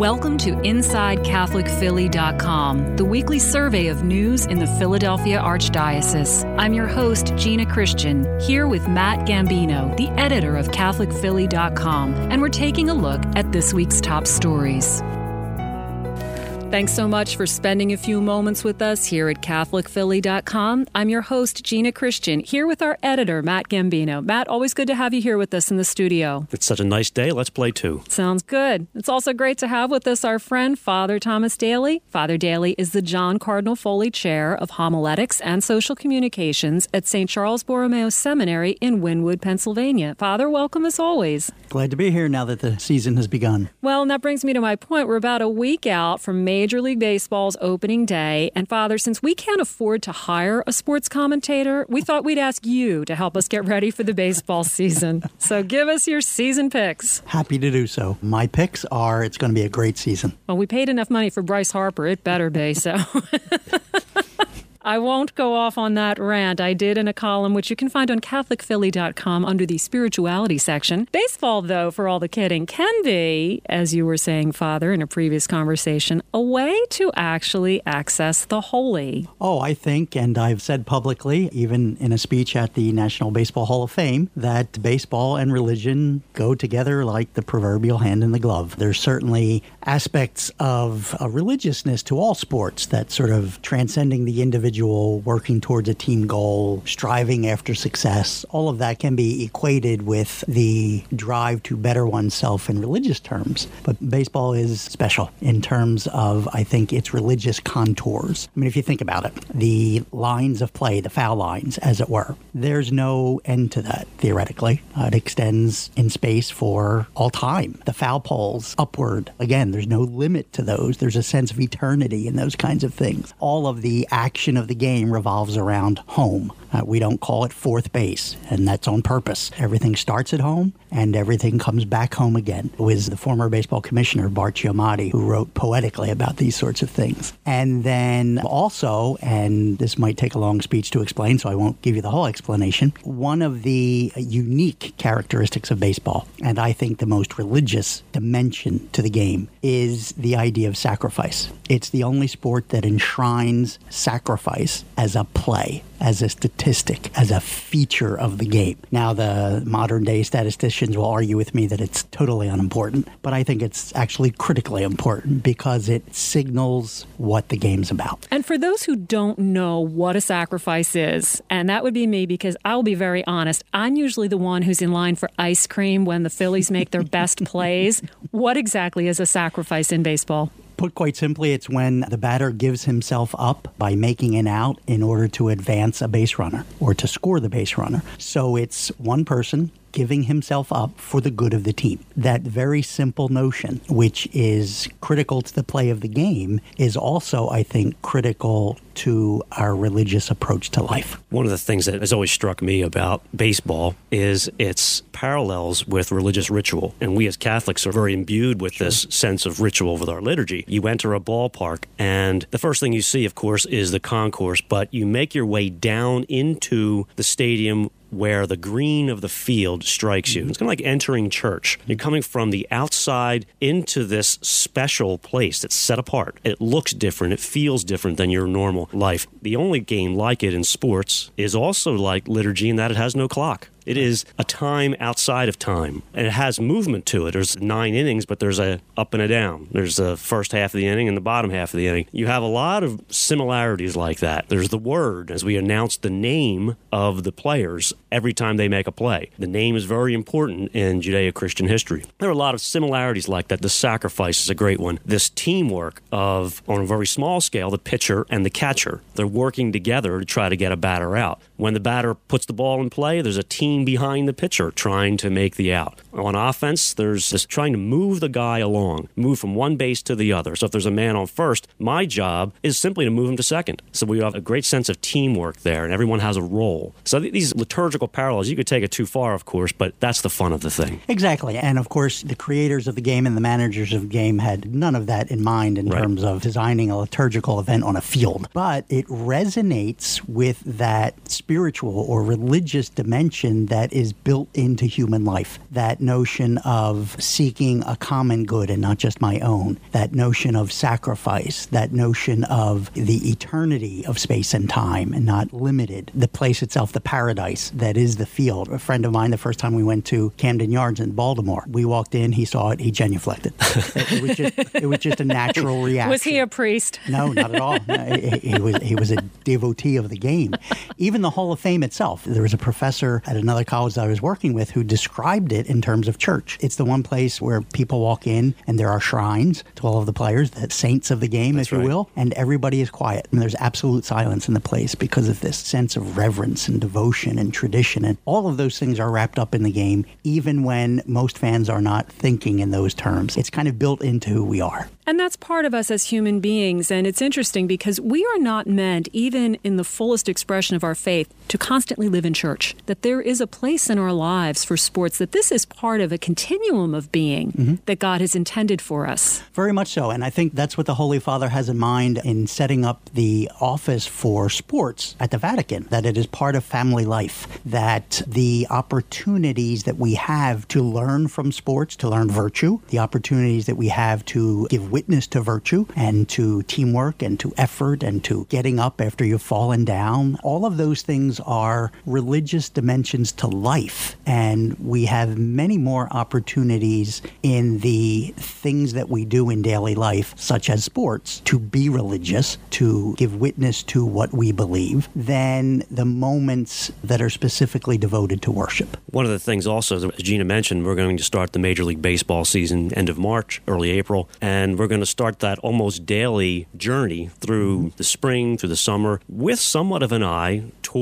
Welcome to InsideCatholicPhilly.com, the weekly survey of news in the Philadelphia Archdiocese. I'm your host, Gina Christian, here with Matt Gambino, the editor of CatholicPhilly.com, and we're taking a look at this week's top stories. Thanks so much for spending a few moments with us here at CatholicPhilly.com. I'm your host, Gina Christian, here with our editor, Matt Gambino. Matt, always good to have you here with us in the studio. It's such a nice day. Let's play two. Sounds good. It's also great to have with us our friend, Father Thomas Dailey. Father Dailey is the John Cardinal Foley Chair of Homiletics and Social Communications at St. Charles Borromeo Seminary in Wynnewood, Pennsylvania. Father, welcome as always. Glad to be here now that the season has begun. Well, and that brings me to my point. We're about a week out from May Major League Baseball's opening day. And Father, since we can't afford to hire a sports commentator, we thought we'd ask you to help us get ready for the baseball season. So give us your season picks. Happy to do so. My picks are it's going to be a great season. Well, we paid enough money for Bryce Harper. It better be so. I won't go off on that rant. I did in a column which you can find on CatholicPhilly.com under the spirituality section. Baseball, though, for all the kidding, can be, as you were saying, Father, in a previous conversation, a way to actually access the holy. Oh, I think, and I've said publicly, even in a speech at the National Baseball Hall of Fame, that baseball and religion go together like the proverbial hand in the glove. There's certainly aspects of a religiousness to all sports that sort of transcending the individual individual working towards a team goal, striving after success, all of that can be equated with the drive to better oneself in religious terms. But baseball is special in terms of, I think, its religious contours. I mean, if you think about it, the lines of play, the foul lines, as it were, there's no end to that, theoretically. Uh, it extends in space for all time. The foul poles upward, again, there's no limit to those. There's a sense of eternity in those kinds of things. All of the action of the game revolves around home. Uh, we don't call it fourth base, and that's on purpose. Everything starts at home and everything comes back home again. It was the former baseball commissioner, Bart Giamatti, who wrote poetically about these sorts of things. And then also, and this might take a long speech to explain, so I won't give you the whole explanation, one of the unique characteristics of baseball, and I think the most religious dimension to the game, is the idea of sacrifice. It's the only sport that enshrines sacrifice as a play as a statistic, as a feature of the game. Now, the modern day statisticians will argue with me that it's totally unimportant, but I think it's actually critically important because it signals what the game's about. And for those who don't know what a sacrifice is, and that would be me because I'll be very honest, I'm usually the one who's in line for ice cream when the Phillies make their best plays. What exactly is a sacrifice in baseball? Put quite simply, it's when the batter gives himself up by making an out in order to advance a base runner or to score the base runner. So it's one person giving himself up for the good of the team. That very simple notion, which is critical to the play of the game, is also, I think, critical to our religious approach to life. One of the things that has always struck me about baseball is its parallels with religious ritual. And we as Catholics are very imbued with sure. this sense of ritual with our liturgy. You enter a ballpark, and the first thing you see, of course, is the concourse, but you make your way down into the stadium where the green of the field strikes you. Mm-hmm. It's kind of like entering church. You're coming from the outside into this special place that's set apart. It looks different, it feels different than your normal life. The only game like it in sports is also like liturgy in that it has no clock. It is a time outside of time, and it has movement to it. There's nine innings, but there's a up and a down. There's the first half of the inning and the bottom half of the inning. You have a lot of similarities like that. There's the word as we announce the name of the players every time they make a play. The name is very important in Judeo-Christian history. There are a lot of similarities like that. The sacrifice is a great one. This teamwork of, on a very small scale, the pitcher and the catcher. They're working together to try to get a batter out. When the batter puts the ball in play, there's a team behind the pitcher trying to make the out. On offense, there's this trying to move the guy along, move from one base to the other. So if there's a man on first, my job is simply to move him to second. So we have a great sense of teamwork there, and everyone has a role. So these liturgical parallels, you could take it too far, of course, but that's the fun of the thing. Exactly. And of course, the creators of the game and the managers of the game had none of that in mind in right. terms of designing a liturgical event on a field. But it resonates with that spirit spiritual or religious dimension that is built into human life. That notion of seeking a common good and not just my own. That notion of sacrifice. That notion of the eternity of space and time and not limited. The place itself, the paradise that is the field. A friend of mine, the first time we went to Camden Yards in Baltimore, we walked in, he saw it, he genuflected. it, was just, it was just a natural reaction. Was he a priest? No, not at all. he, he, was, he was a devotee of the game. Even the Hall of Fame itself, there was a professor at another college that I was working with who described it in terms of church. It's the one place where people walk in and there are shrines to all of the players, the saints of the game, That's if you will, and everybody is quiet. And there's absolute silence in the place because of this sense of reverence and devotion and tradition. And all of those things are wrapped up in the game, even when most fans are not thinking in those terms. It's kind of built into who we are. And that's part of us as human beings. And it's interesting because we are not meant, even in the fullest expression of our faith, to constantly live in church. That there is a place in our lives for sports, that this is part of a continuum of being mm-hmm. that God has intended for us. Very much so. And I think that's what the Holy Father has in mind in setting up the office for sports at the Vatican, that it is part of family life, that the opportunities that we have to learn from sports, to learn virtue, the opportunities that we have to give witness to virtue and to teamwork and to effort and to getting up after you've fallen down. All of those things are religious dimensions to life. And we have many more opportunities in the things that we do in daily life, such as sports, to be religious, to give witness to what we believe, than the moments that are specifically devoted to worship. One of the things also, as Gina mentioned, we're going to start the Major League Baseball season end of March, early April, and we're going to start that almost daily journey through the spring, through the summer, with somewhat of an eye toward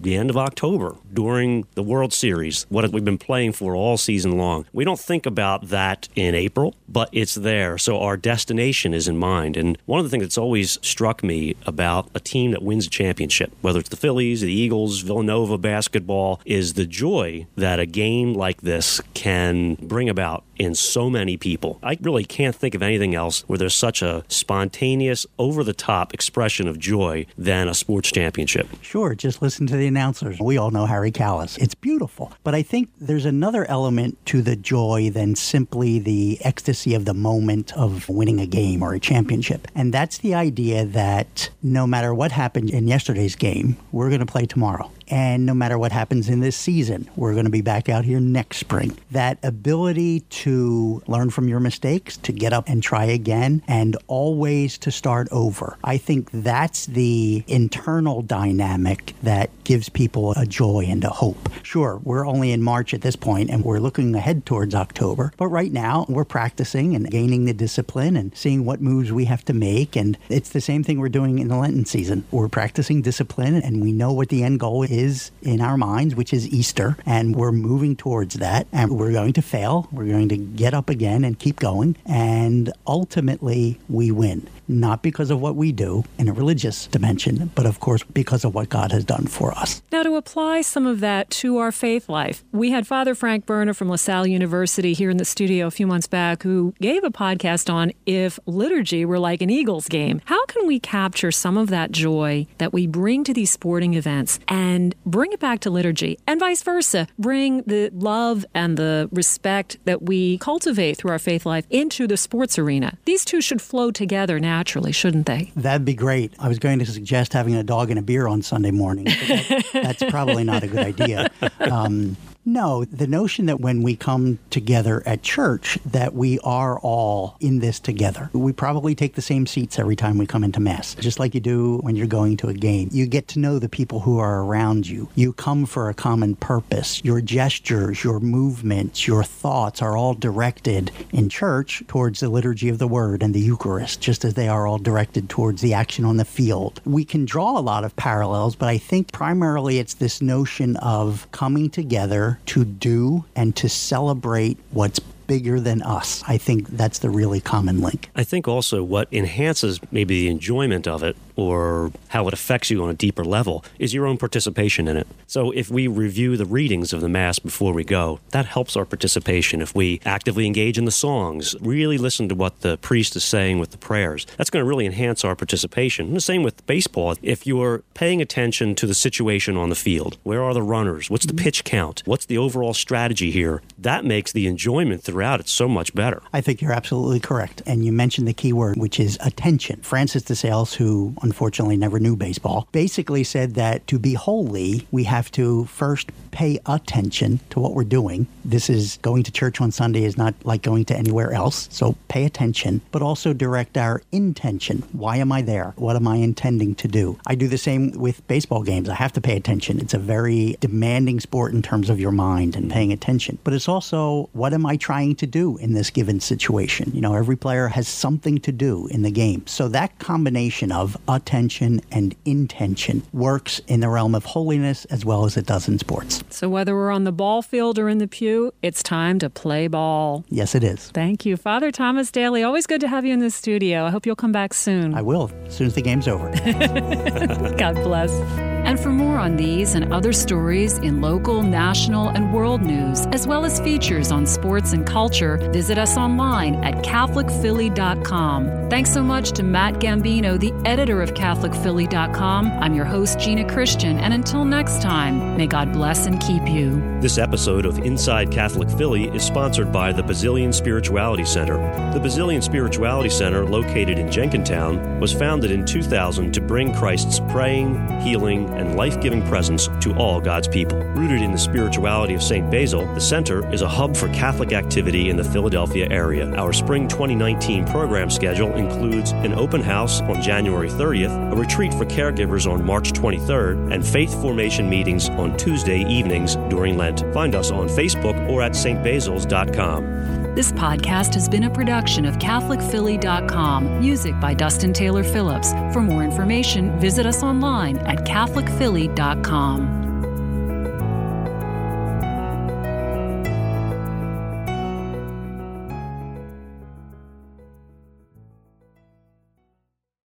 the end of October during the World Series, what we've been playing for all season long. We don't think about that in April, but it's there. So our destination is in mind. And one of the things that's always struck me about a team that wins a championship, whether it's the Phillies, the Eagles, Villanova basketball, is the joy that a game like this can bring about in so many people. I really can't think of anything else where there's such a spontaneous, over the top expression of joy than a sports championship. Sure, just listen to the announcers. We all know Harry Kalas. It's beautiful. But I think there's another element to the joy than simply the ecstasy of the moment of winning a game or a championship. And that's the idea that no matter what happened in yesterday's game, we're going to play tomorrow. And no matter what happens in this season, we're going to be back out here next spring. That ability to learn from your mistakes, to get up and try again, and always to start over. I think that's the internal dynamic that gives people a joy and a hope. Sure, we're only in March at this point and we're looking ahead towards October, but right now we're practicing and gaining the discipline and seeing what moves we have to make. And it's the same thing we're doing in the Lenten season. We're practicing discipline and we know what the end goal is is in our minds, which is Easter, and we're moving towards that. And we're going to fail. We're going to get up again and keep going. And ultimately, we win not because of what we do in a religious dimension, but of course because of what God has done for us. Now, to apply some of that to our faith life, we had Father Frank Berna from LaSalle University here in the studio a few months back who gave a podcast on if liturgy were like an Eagles game. How can we capture some of that joy that we bring to these sporting events and bring it back to liturgy and vice versa? Bring the love and the respect that we cultivate through our faith life into the sports arena. These two should flow together naturally, shouldn't they? That'd be great. I was going to suggest having a dog and a beer on Sunday morning. That, that's probably not a good idea. Um, no, the notion that when we come together at church that we are all in this together. We probably take the same seats every time we come into mass, just like you do when you're going to a game. You get to know the people who are around you. You come for a common purpose. Your gestures, your movements, your thoughts are all directed in church towards the liturgy of the word and the Eucharist, just as they are all directed towards the action on the field. We can draw a lot of parallels, but I think primarily it's this notion of coming together to do and to celebrate what's bigger than us. I think that's the really common link. I think also what enhances maybe the enjoyment of it or how it affects you on a deeper level is your own participation in it. So if we review the readings of the Mass before we go, that helps our participation. If we actively engage in the songs, really listen to what the priest is saying with the prayers, that's going to really enhance our participation. And the same with baseball. If you're paying attention to the situation on the field, where are the runners? What's the mm-hmm. pitch count? What's the overall strategy here? That makes the enjoyment throughout it so much better. I think you're absolutely correct. And you mentioned the key word, which is attention. Francis de Sales, who unfortunately never knew baseball, basically said that to be holy, we have to first pay attention to what we're doing. This is going to church on Sunday is not like going to anywhere else. So pay attention, but also direct our intention. Why am I there? What am I intending to do? I do the same with baseball games. I have to pay attention. It's a very demanding sport in terms of your mind and paying attention. But it's also what am I trying to do in this given situation? You know, every player has something to do in the game. So that combination of attention and intention works in the realm of holiness as well as it does in sports. So whether we're on the ball field or in the pew, it's time to play ball. Yes, it is. Thank you. Father Thomas Dailey, always good to have you in the studio. I hope you'll come back soon. I will, as soon as the game's over. God bless. And for more on these and other stories in local, national, and world news, as well as features on sports and culture, visit us online at CatholicPhilly.com. Thanks so much to Matt Gambino, the editor of CatholicPhilly.com. I'm your host, Gina Christian, and until next time, may God bless and keep you. This episode of Inside Catholic Philly is sponsored by the Basilian Spirituality Center. The Basilian Spirituality Center, located in Jenkintown, was founded in 2000 to bring Christ's praying, healing, and life giving presence to all God's people. Rooted in the spirituality of St. Basil, the center is a hub for Catholic activity in the Philadelphia area. Our spring 2019 program schedule includes an open house on January 30th, a retreat for caregivers on March 23rd, and faith formation meetings on Tuesday evenings during Lent. Find us on Facebook or at stbasils.com. This podcast has been a production of CatholicPhilly.com. Music by Dustin Taylor Phillips. For more information, visit us online at CatholicPhilly.com.